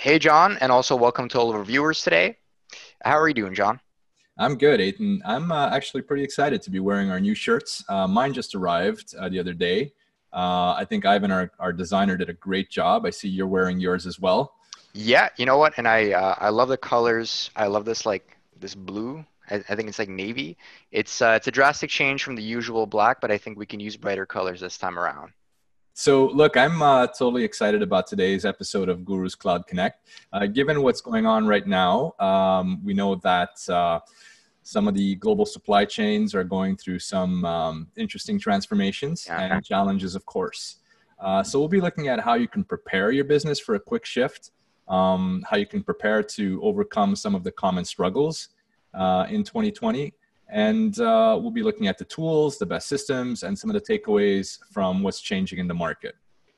Hey, John, and also welcome to all of our viewers today. How are you doing, John? I'm good, Ethan. I'm uh, actually pretty excited to be wearing our new shirts. Uh, mine just arrived uh, the other day. Uh, I think Ivan, our, our designer, did a great job. I see you're wearing yours as well. Yeah, you know what? And I uh, I love the colors. I love this like this blue. I, I think it's like navy. It's uh, it's a drastic change from the usual black, but I think we can use brighter colors this time around. So, look, I'm uh, totally excited about today's episode of Gurus Cloud Connect. Uh, given what's going on right now, um, we know that uh, some of the global supply chains are going through some um, interesting transformations yeah. and challenges, of course. Uh, so, we'll be looking at how you can prepare your business for a quick shift, um, how you can prepare to overcome some of the common struggles uh, in 2020, and uh, we'll be looking at the tools, the best systems, and some of the takeaways from what's changing in the market.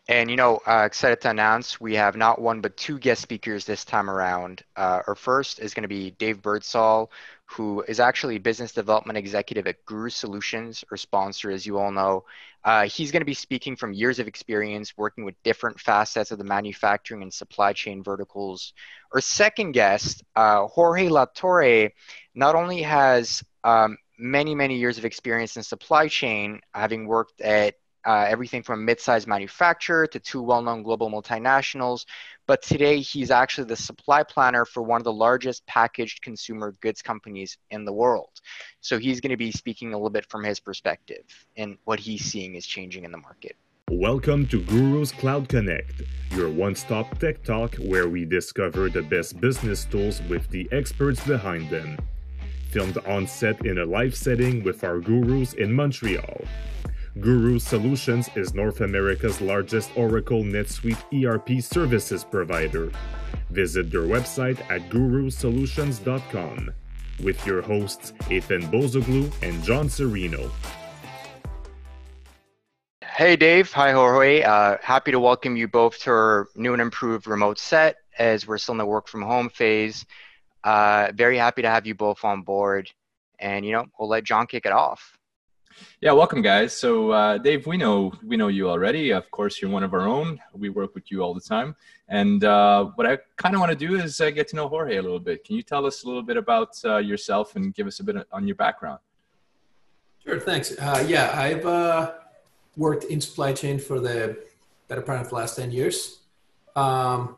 And you know, uh, excited to announce we have not one but two guest speakers this time around. Uh, our first is going to be Dave Birdsall, who is actually business development executive at Gurus Solutions, or sponsor, as you all know. Uh, he's going to be speaking from years of experience working with different facets of the manufacturing and supply chain verticals. Our second guest, uh, Jorge Latorre, not only has um, many, many years of experience in supply chain, having worked at uh, everything from mid-sized manufacturer to two well-known global multinationals. But today, he's actually the supply planner for one of the largest packaged consumer goods companies in the world. So he's going to be speaking a little bit from his perspective and what he's seeing is changing in the market. Welcome to Gurus Cloud Connect, your one stop tech talk where we discover the best business tools with the experts behind them filmed on set in a live setting with our gurus in Montreal. Gurus Solutions is North America's largest Oracle NetSuite ERP services provider. Visit their website at gurusolutions.com with your hosts Ethan Bozoglu and John Serino. Hey Dave, hi Jorge. Uh, happy to welcome you both to our new and improved remote set as we're still in the work from home phase. Uh, very happy to have you both on board. And, you know, we'll let John kick it off. Yeah, welcome, guys. So, uh, Dave, we know we know you already. Of course, you're one of our own. We work with you all the time. And uh, what I kind of want to do is uh, get to know Jorge a little bit. Can you tell us a little bit about uh, yourself and give us a bit on your background? Sure, thanks. Uh, yeah, I've uh, worked in supply chain for the better part of the last 10 years. Um,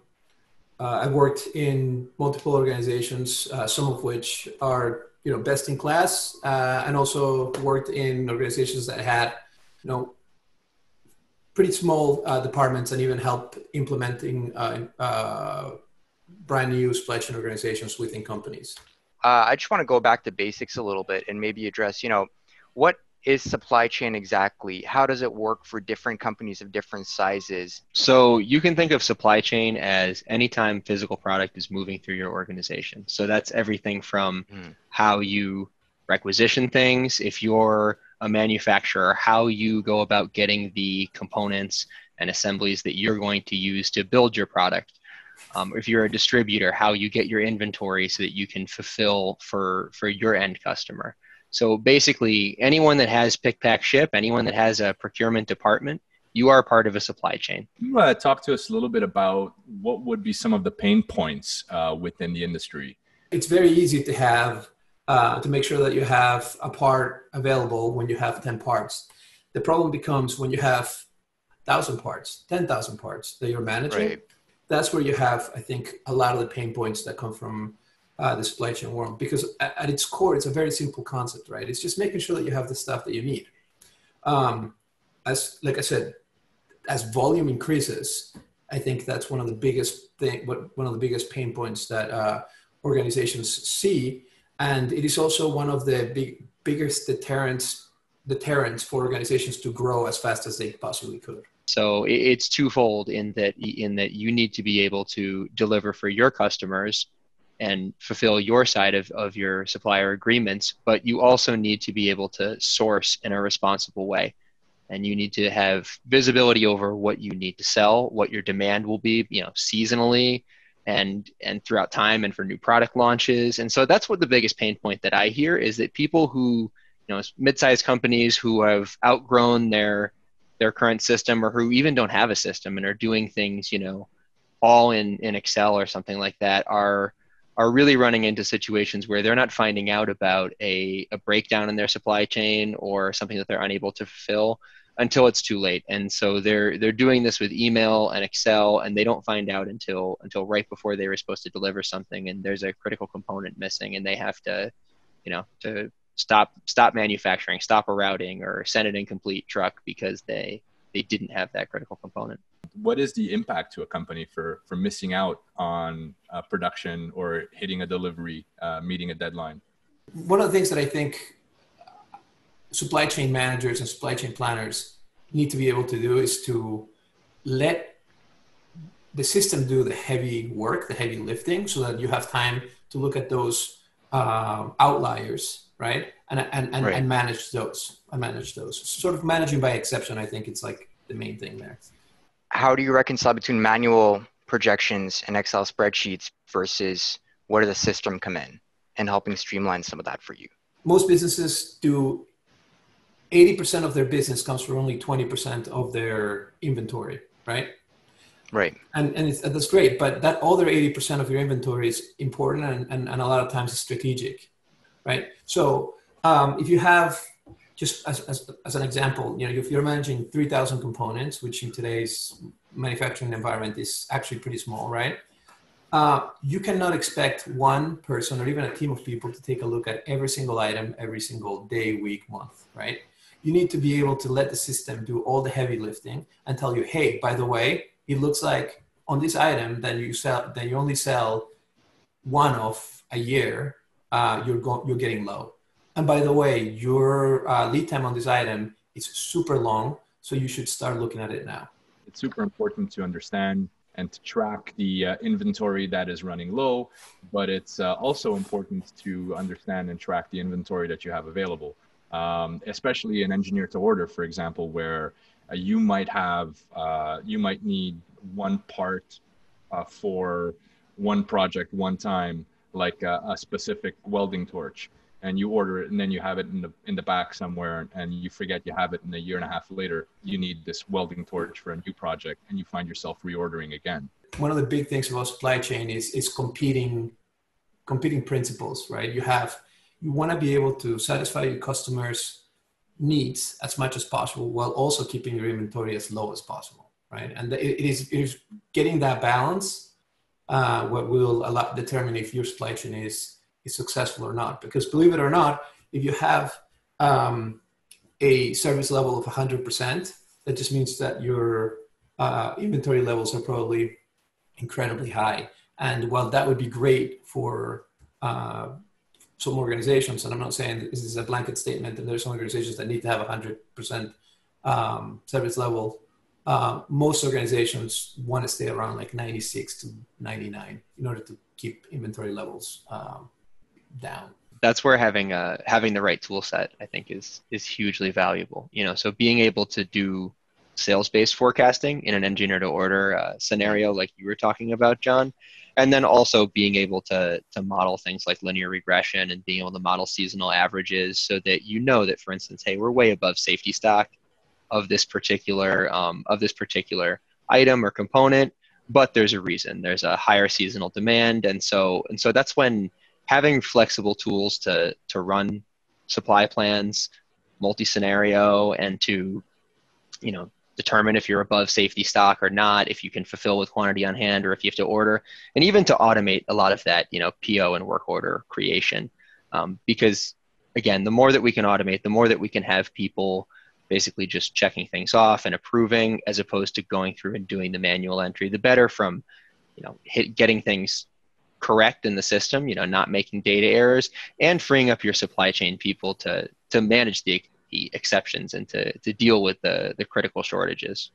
I've worked in multiple organizations, some of which are you know best in class, uh, and also worked in organizations that had you know pretty small uh, departments and even help implementing uh, uh, brand new chain organizations within companies. I just want to go back to basics a little bit and maybe address you know what is supply chain exactly? How does it work for different companies of different sizes? So you can think of supply chain as anytime physical product is moving through your organization. So that's everything from mm. how you requisition things, if you're a manufacturer, how you go about getting the components and assemblies that you're going to use to build your product. Um, if you're a distributor, how you get your inventory so that you can fulfill for, for your end customer. So basically, anyone that has pick, pack, ship, anyone that has a procurement department, you are part of a supply chain. You uh, talk to us a little bit about what would be some of the pain points uh, within the industry. It's very easy to have uh, to make sure that you have a part available when you have ten parts. The problem becomes when you have thousand parts, ten thousand parts that you're managing. Right. That's where you have, I think, a lot of the pain points that come from uh, the supply chain world because at, at, its core it's a very simple concept right? It's just making sure that you have the stuff that you need. Um, as like i said as volume increases i think that's one of the biggest thing what one of the biggest pain points that uh, organizations see. And it is also one of the big biggest deterrents deterrents for organizations to grow as fast as they possibly could. So it's twofold in that in that you need to be able to deliver for your customers and fulfill your side of, of your supplier agreements, but you also need to be able to source in a responsible way. And you need to have visibility over what you need to sell, what your demand will be, you know, seasonally and and throughout time and for new product launches. And so that's what the biggest pain point that I hear is that people who, you know, mid-sized companies who have outgrown their their current system or who even don't have a system and are doing things, you know, all in in Excel or something like that are are really running into situations where they're not finding out about a, a breakdown in their supply chain or something that they're unable to fulfill until it's too late. And so they're they're doing this with email and Excel and they don't find out until until right before they were supposed to deliver something and there's a critical component missing and they have to, you know, to stop stop manufacturing, stop a routing or send an incomplete truck because they they didn't have that critical component. What is the impact to a company for for missing out on uh, production or hitting a delivery, uh, meeting a deadline? One of the things that I think supply chain managers and supply chain planners need to be able to do is to let the system do the heavy work, the heavy lifting, so that you have time to look at those uh, outliers, right? And and and, right. and manage those. And manage those. Sort of managing by exception. I think it's like the main thing there. How do you reconcile between manual projections and Excel spreadsheets versus where does the system come in and helping streamline some of that for you? Most businesses do 80% of their business comes from only 20% of their inventory, right? Right. And, and that's great, but that other 80% of your inventory is important and, and, and a lot of times it's strategic, right? So um, if you have, just as, as, as an example, you know, if you're managing 3,000 components, which in today's manufacturing environment is actually pretty small, right? Uh, you cannot expect one person or even a team of people to take a look at every single item every single day, week, month, right? you need to be able to let the system do all the heavy lifting and tell you, hey, by the way, it looks like on this item that you sell that you only sell one of a year, uh, you're go- you're getting low. And by the way, your uh, lead time on this item is super long, so you should start looking at it now. It's super important to understand and to track the uh, inventory that is running low, but it's uh, also important to understand and track the inventory that you have available um, especially an engineer to order, for example, where uh, you might have, uh, you might need one part uh, for one project one time, like a, a, specific welding torch, and you order it, and then you have it in the in the back somewhere, and you forget you have it, and a year and a half later, you need this welding torch for a new project, and you find yourself reordering again. One of the big things about supply chain is is competing competing principles, right? You have you want to be able to satisfy your customers' needs as much as possible while also keeping your inventory as low as possible, right? And it is, it is getting that balance uh, what will allow, determine if your supply chain is, is successful or not. Because believe it or not, if you have um, a service level of 100%, that just means that your uh, inventory levels are probably incredibly high. And while that would be great for uh, some organizations, and I'm not saying this is a blanket statement, and there's some organizations that need to have 100% um, service level. Uh, most organizations want to stay around like 96 to 99 in order to keep inventory levels um, down. That's where having uh, having the right tool set, I think, is is hugely valuable. You know, so being able to do sales-based forecasting in an engineer to order uh, scenario like you were talking about, John, and then also being able to to model things like linear regression and being able to model seasonal averages so that you know that for instance hey we're way above safety stock of this particular um, of this particular item or component but there's a reason there's a higher seasonal demand and so and so that's when having flexible tools to to run supply plans multi scenario and to you know determine if you're above safety stock or not, if you can fulfill with quantity on hand or if you have to order, and even to automate a lot of that, you know, PO and work order creation. Um, because again, the more that we can automate, the more that we can have people basically just checking things off and approving as opposed to going through and doing the manual entry, the better from, you know, hit, getting things correct in the system, you know, not making data errors and freeing up your supply chain people to, to manage the the exceptions and to, to deal with the, the critical shortages.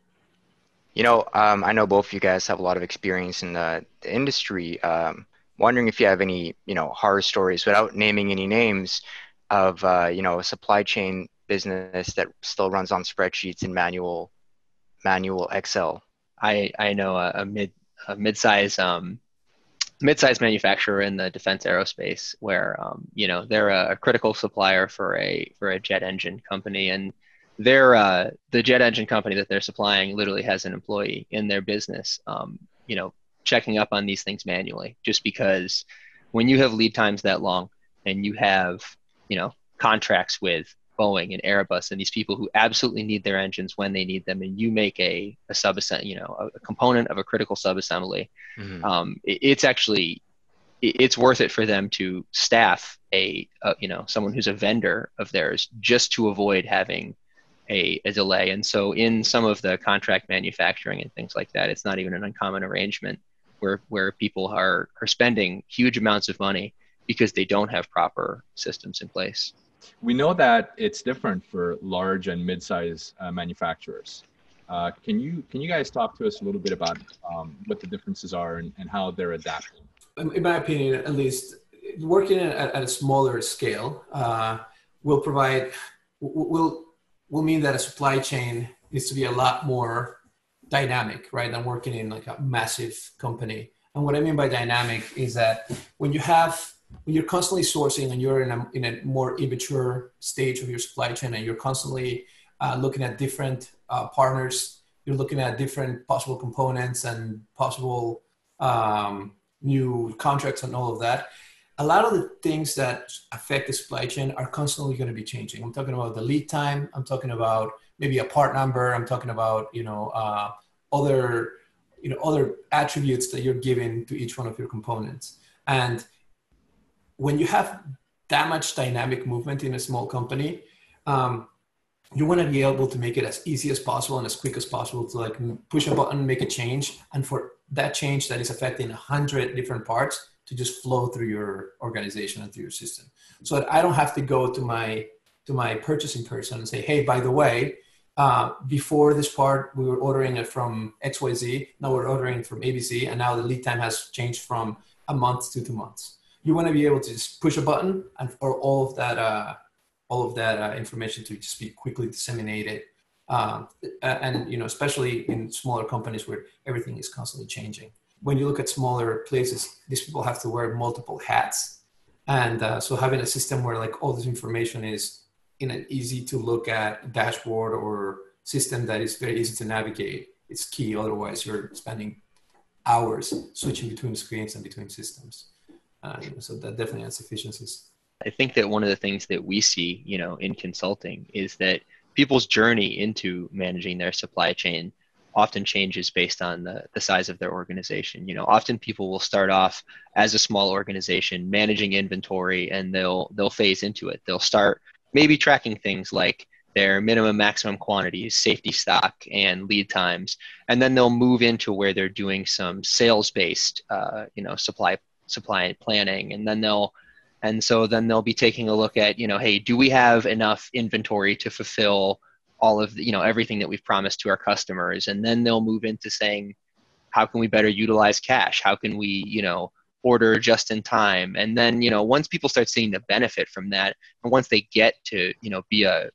You know, um, I know both of you guys have a lot of experience in the, the industry. Um, wondering if you have any, you know, horror stories without naming any names of, uh, you know, a supply chain business that still runs on spreadsheets and manual, manual Excel. I, I know a, a mid a mid-size um, mid-sized manufacturer in the defense aerospace where um, you know they're a, a, critical supplier for a for a jet engine company. And they're uh, the jet engine company that they're supplying literally has an employee in their business um, you know checking up on these things manually just because when you have lead times that long and you have you know contracts with Boeing and Airbus and these people who absolutely need their engines when they need them, and you make a, a subassembly, you know, a, component of a critical subassembly, mm-hmm. um, it, it's actually it's worth it for them to staff a, a, you know someone who's a vendor of theirs just to avoid having a, a delay. And so in some of the contract manufacturing and things like that, it's not even an uncommon arrangement where where people are are spending huge amounts of money because they don't have proper systems in place. We know that it's different for large and mid-size uh, manufacturers. Uh, can you can you guys talk to us a little bit about um, what the differences are and, and how they're adapting? In my opinion, at least, working at, at a smaller scale uh, will provide will will mean that a supply chain needs to be a lot more dynamic, right, than working in like a massive company. And what I mean by dynamic is that when you have when you're constantly sourcing and you're in a, in a more immature stage of your supply chain and you're constantly uh, looking at different uh, partners, you're looking at different possible components and possible um, new contracts and all of that. A lot of the things that affect the supply chain are constantly going to be changing. I'm talking about the lead time. I'm talking about maybe a part number. I'm talking about you know uh, other you know other attributes that you're giving to each one of your components. And when you have that much dynamic movement in a small company, um, you want to be able to make it as easy as possible and as quick as possible to like push a button, make a change, and for that change that is affecting a hundred different parts to just flow through your organization and through your system, so that I don't have to go to my to my purchasing person and say, hey, by the way, uh, before this part we were ordering it from XYZ, now we're ordering from ABC, and now the lead time has changed from a month to two months you want to be able to just push a button and for all of that uh, all of that uh, information to just be quickly disseminated um, and you know especially in smaller companies where everything is constantly changing. When you look at smaller places these people have to wear multiple hats. And uh, so having a system where like all this information is in an easy to look at dashboard or system that is very easy to navigate is key. Otherwise you're spending hours switching between screens and between systems uh, so that definitely has efficiencies. I think that one of the things that we see, you know, in consulting is that people's journey into managing their supply chain often changes based on the, the size of their organization. You know, often people will start off as a small organization managing inventory and they'll they'll phase into it. They'll start maybe tracking things like their minimum maximum quantities, safety stock, and lead times, and then they'll move into where they're doing some sales based, uh, you know, supply supply and planning and then they'll and so then they'll be taking a look at you know hey do we have enough inventory to fulfill all of the, you know everything that we've promised to our customers? And then they'll move into saying how can we better utilize cash? How can we you know order just in time? And then you know once people start seeing the benefit from that and once they get to you know be a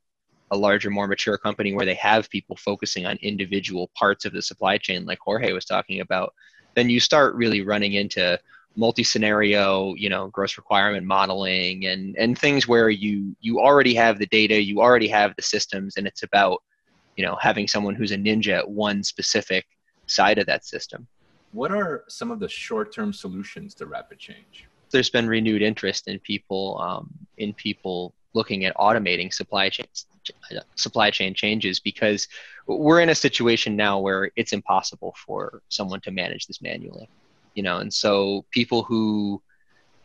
a larger more mature company where they have people focusing on individual parts of the supply chain like jorge was talking about then you start really running into multi-scenario you know gross requirement modeling and and things where you you already have the data you already have the systems and it's about you know having someone who's a ninja at one specific side of that system. What are some of the short-term solutions to rapid change? There's been renewed interest in people um, in people looking at automating supply chains supply chain changes because we're in a situation now where it's impossible for someone to manage this manually you know and so people who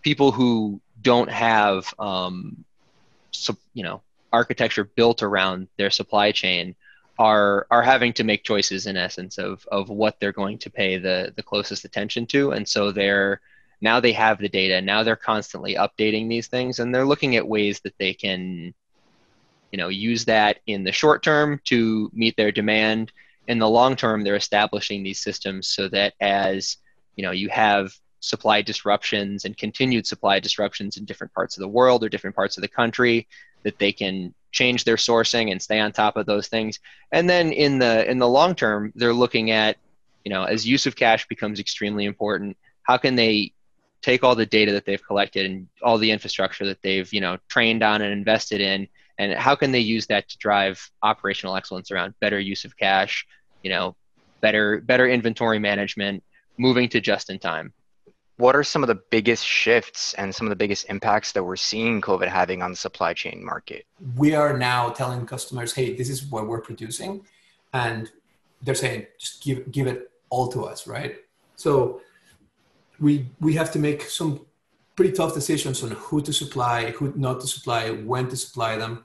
people who don't have um, you know architecture built around their supply chain are are having to make choices in essence of of what they're going to pay the the closest attention to. And so they're now they have the data now they're constantly updating these things and they're looking at ways that they can you know use that in the short term to meet their demand. In the long term they're establishing these systems so that as you know you have supply disruptions and continued supply disruptions in different parts of the world or different parts of the country that they can change their sourcing and stay on top of those things. And then in the in the long term they're looking at you know as use of cash becomes extremely important how can they take all the data that they've collected and all the infrastructure that they've you know trained on and invested in and how can they use that to drive operational excellence around better use of cash you know better better inventory management moving to just in time. What are some of the biggest shifts and some of the biggest impacts that we're seeing COVID having on the supply chain market? We are now telling customers, hey, this is what we're producing. And they're saying, just give, give it all to us, right? So we, we have to make some pretty tough decisions on who to supply, who not to supply, when to supply them.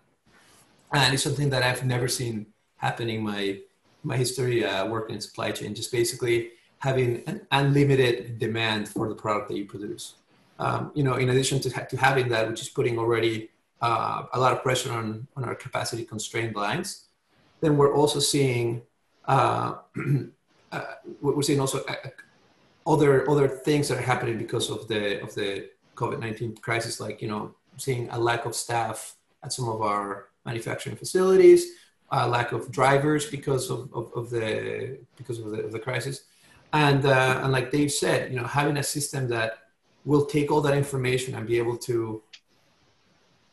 And it's something that I've never seen happening my, my history uh, working in supply chain, just basically having an unlimited demand for the product that you produce. Um, you know, in addition to, to having that, which is putting already uh, a lot of pressure on, on our capacity constrained lines, then we're also seeing uh, uh, we're seeing also uh, other other things that are happening because of the of the COVID nineteen crisis, like you know, seeing a lack of staff at some of our manufacturing facilities, a lack of drivers because of, of, of the because of the, of the crisis and uh, and like Dave said, you know, having a system that will take all that information and be able to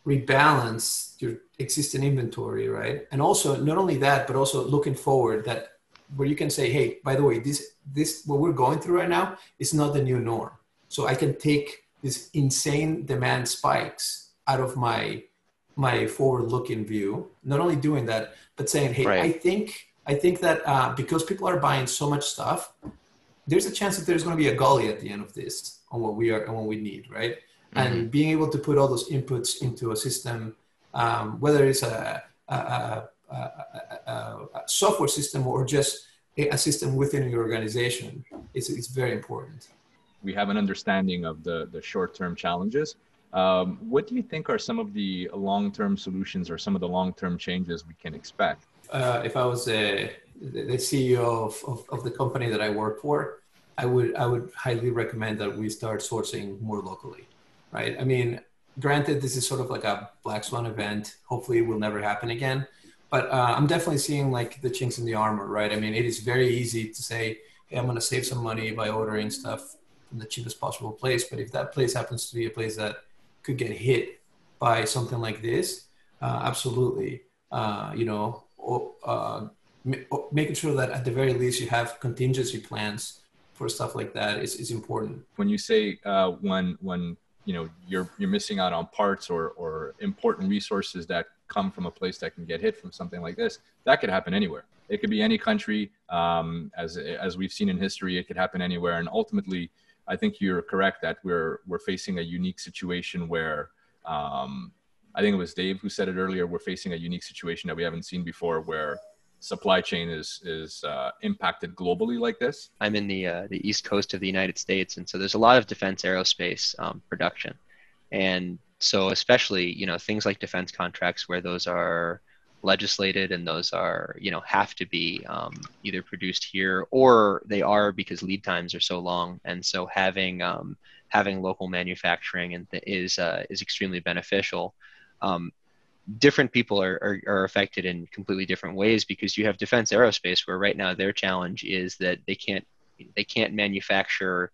rebalance your existing inventory, right? And also not only that, but also looking forward that where you can say, hey, by the way, this this what we're going through right now is not the new norm. So I can take this insane demand spikes out of my my forward-looking view. Not only doing that, but saying, hey, right. I think I think that uh, because people are buying so much stuff, there's a chance that there's going to be a gully at the end of this on what we are and what we need, right? Mm-hmm. And being able to put all those inputs into a system, um, whether it's a, a, a, a, software system or just a, system within your organization, is, is very important. We have an understanding of the, the short-term challenges. Um, what do you think are some of the long-term solutions or some of the long-term changes we can expect? Uh, if I was a the CEO of, of, of, the company that I work for, I would I would highly recommend that we start sourcing more locally, right? I mean, granted, this is sort of like a black swan event. Hopefully, it will never happen again. But uh, I'm definitely seeing like the chinks in the armor, right? I mean, it is very easy to say, "Hey, I'm going to save some money by ordering stuff from the cheapest possible place." But if that place happens to be a place that could get hit by something like this, uh, absolutely, uh, you know, uh, making sure that at the very least you have contingency plans for stuff like that is, is important. When you say uh, when when you know you're you're missing out on parts or or important resources that come from a place that can get hit from something like this, that could happen anywhere. It could be any country. Um, as as we've seen in history, it could happen anywhere. And ultimately, I think you're correct that we're we're facing a unique situation where. Um, I think it was Dave who said it earlier. We're facing a unique situation that we haven't seen before, where supply chain is is uh, impacted globally like this? I'm in the uh, the east coast of the United States, and so there's a lot of defense aerospace um, production, and so especially you know things like defense contracts where those are legislated and those are you know have to be um, either produced here or they are because lead times are so long, and so having um, having local manufacturing and th- is uh, is extremely beneficial. Um, different people are, are, are, affected in completely different ways because you have defense aerospace where right now their challenge is that they can't they can't manufacture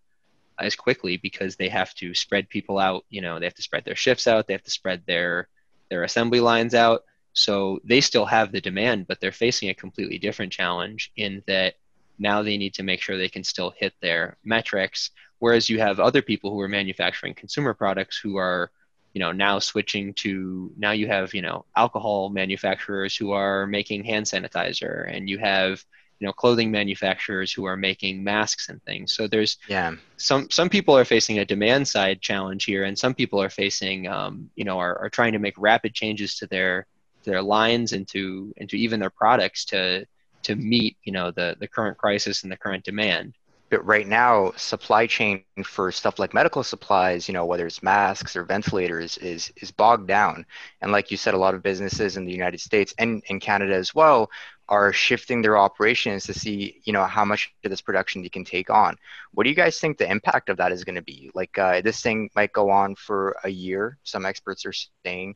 as quickly because they have to spread people out you know they have to spread their shifts out they have to spread their their assembly lines out. So they still have the demand but they're facing a completely different challenge in that now they need to make sure they can still hit their metrics. Whereas you have other people who are manufacturing consumer products who are you know now switching to now you have you know alcohol manufacturers who are making hand sanitizer and you have you know clothing manufacturers who are making masks and things. So there's yeah. some some people are facing a demand side challenge here and some people are facing um, you know are, are trying to make rapid changes to their to their lines and to and to even their products to to meet you know the the current crisis and the current demand right now supply chain for stuff like medical supplies you know whether it's masks or ventilators is is bogged down. And like you said a lot of businesses in the united states and in canada as well are shifting their operations to see you know how much of this production you can take on. What do you guys think the impact of that is going to be? Like uh, this thing might go on for a year. Some experts are saying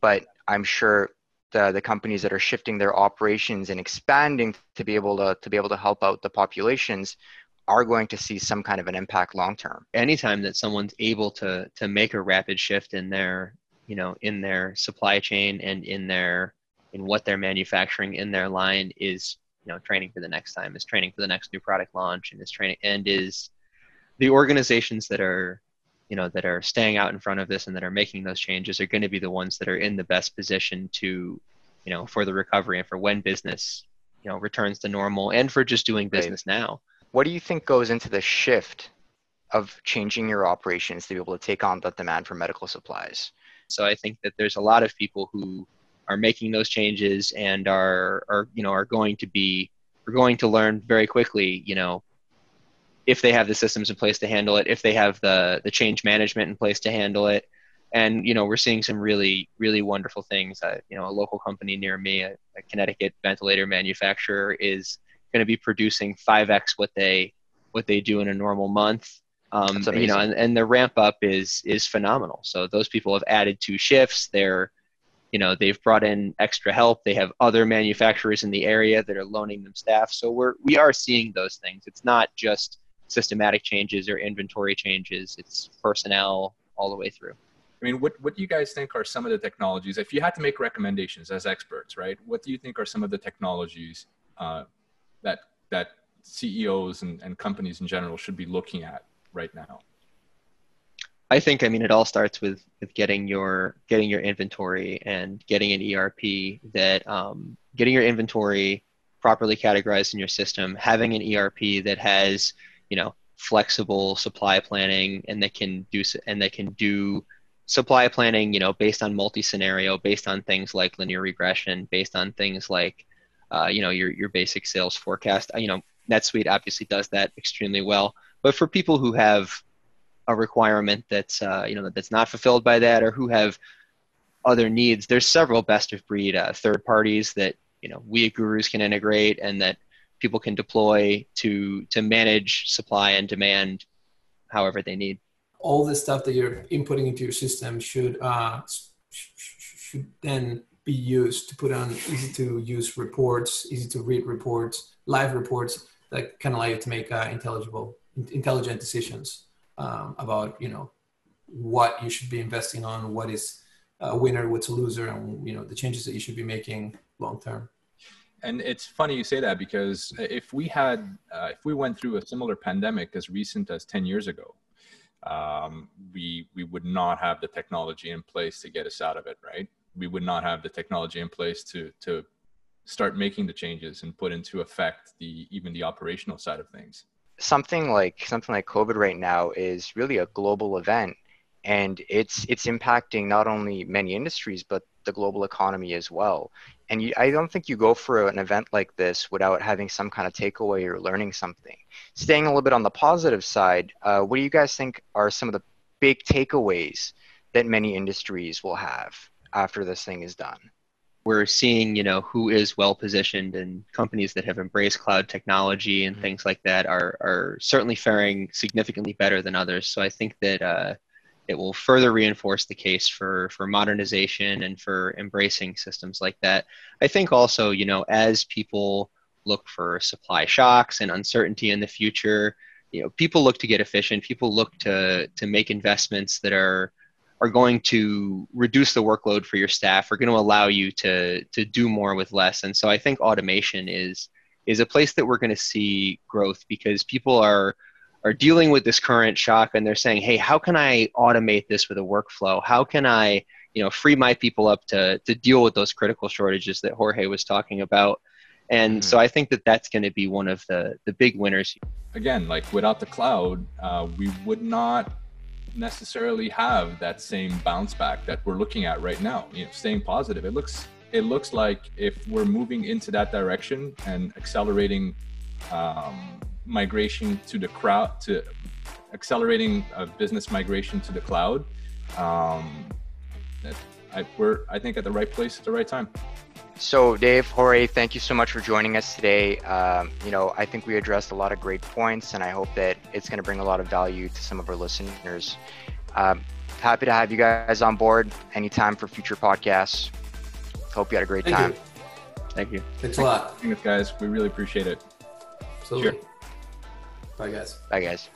but i'm sure the, the companies that are shifting their operations and expanding to be able to, to be able to help out the populations are going to see some kind of an impact long term. Anytime that someone's able to to make a rapid shift in their you know in their supply chain and in their in what they're manufacturing in their line is you know training for the next time, is training for the next new product launch, and is training and is the organizations that are you know that are staying out in front of this and that are making those changes are going to be the ones that are in the best position to you know for the recovery and for when business you know returns to normal and for just doing business right. now what do you think goes into the shift of changing your operations to be able to take on the demand for medical supplies? So i think that there's a lot of people who are making those changes and are are you know are going to be are going to learn very quickly you know if they have the systems in place to handle it if they have the the change management in place to handle it. And you know we're seeing some really really wonderful things. Uh, you know a local company near me a, a connecticut ventilator manufacturer is going to be producing 5x what they what they do in a normal month. Um, you know and, and the ramp up is is phenomenal. So those people have added two shifts. They're you know they've brought in extra help. They have other manufacturers in the area that are loaning them staff. So we're we are seeing those things. It's not just systematic changes or inventory changes. It's personnel all the way through. I mean, what, what do you guys think are some of the technologies? If you had to make recommendations as experts, right? What do you think are some of the technologies uh, that that CEOs and, and companies in general should be looking at right now? I think I mean it all starts with with getting your getting your inventory and getting an ERP that um, getting your inventory properly categorized in your system, having an ERP that has you know flexible supply planning and that can do and that can do supply planning, you know, based on multi-scenario, based on things like linear regression, based on things like, uh, you know, your your basic sales forecast. You know, NetSuite obviously does that extremely well. But for people who have a requirement that's uh, you know that's not fulfilled by that, or who have other needs, there's several best of breed uh, third parties that you know we at Gurus can integrate and that people can deploy to to manage supply and demand however they need all the stuff that you're inputting into your system should uh, should then be used to put on easy to use reports, easy to read reports, live reports that can allow you to make uh, intelligible, intelligent decisions um, about you know what you should be investing on, what is a winner, what's a loser, and you know the changes that you should be making long term. And it's funny you say that because if we had, uh, if we went through a similar pandemic as recent as 10 years ago, um, we we would not have the technology in place to get us out of it right we would not have the technology in place to to start making the changes and put into effect the even the operational side of things. Something like something like covid right now is really a global event and it's it's impacting not only many industries but the global economy as well. And you, I don't think you go for an event like this without having some kind of takeaway or learning something. Staying a little bit on the positive side, uh, what do you guys think are some of the big takeaways that many industries will have after this thing is done? We're seeing, you know, who is well positioned and companies that have embraced cloud technology and mm-hmm. things like that are are certainly faring significantly better than others. So I think that uh, it will further reinforce the case for for modernization and for embracing systems like that. I think also, you know, as people look for supply shocks and uncertainty in the future, you know, people look to get efficient. People look to to make investments that are are going to reduce the workload for your staff, are going to allow you to to do more with less. And so I think automation is is a place that we're going to see growth because people are are dealing with this current shock and they're saying, hey, how can I automate this with a workflow? How can I, you know, free my people up to, to deal with those critical shortages that Jorge was talking about? And mm-hmm. so I think that that's going to be one of the, the big winners. Again, like without the cloud, uh, we would not necessarily have that same bounce back that we're looking at right now. You know, staying positive. It looks it looks like if we're moving into that direction and accelerating um, migration to the crowd to accelerating business migration to the cloud um, I, we're i think at the right place at the right time so dave jorge thank you so much for joining us today um, you know i think we addressed a lot of great points and i hope that it's going to bring a lot of value to some of our listeners um, happy to have you guys on board anytime for future podcasts hope you had a great thank time you. thank you thanks a lot thanks guys we really appreciate it Absolutely. Sure. Bye, guys. Bye, guys.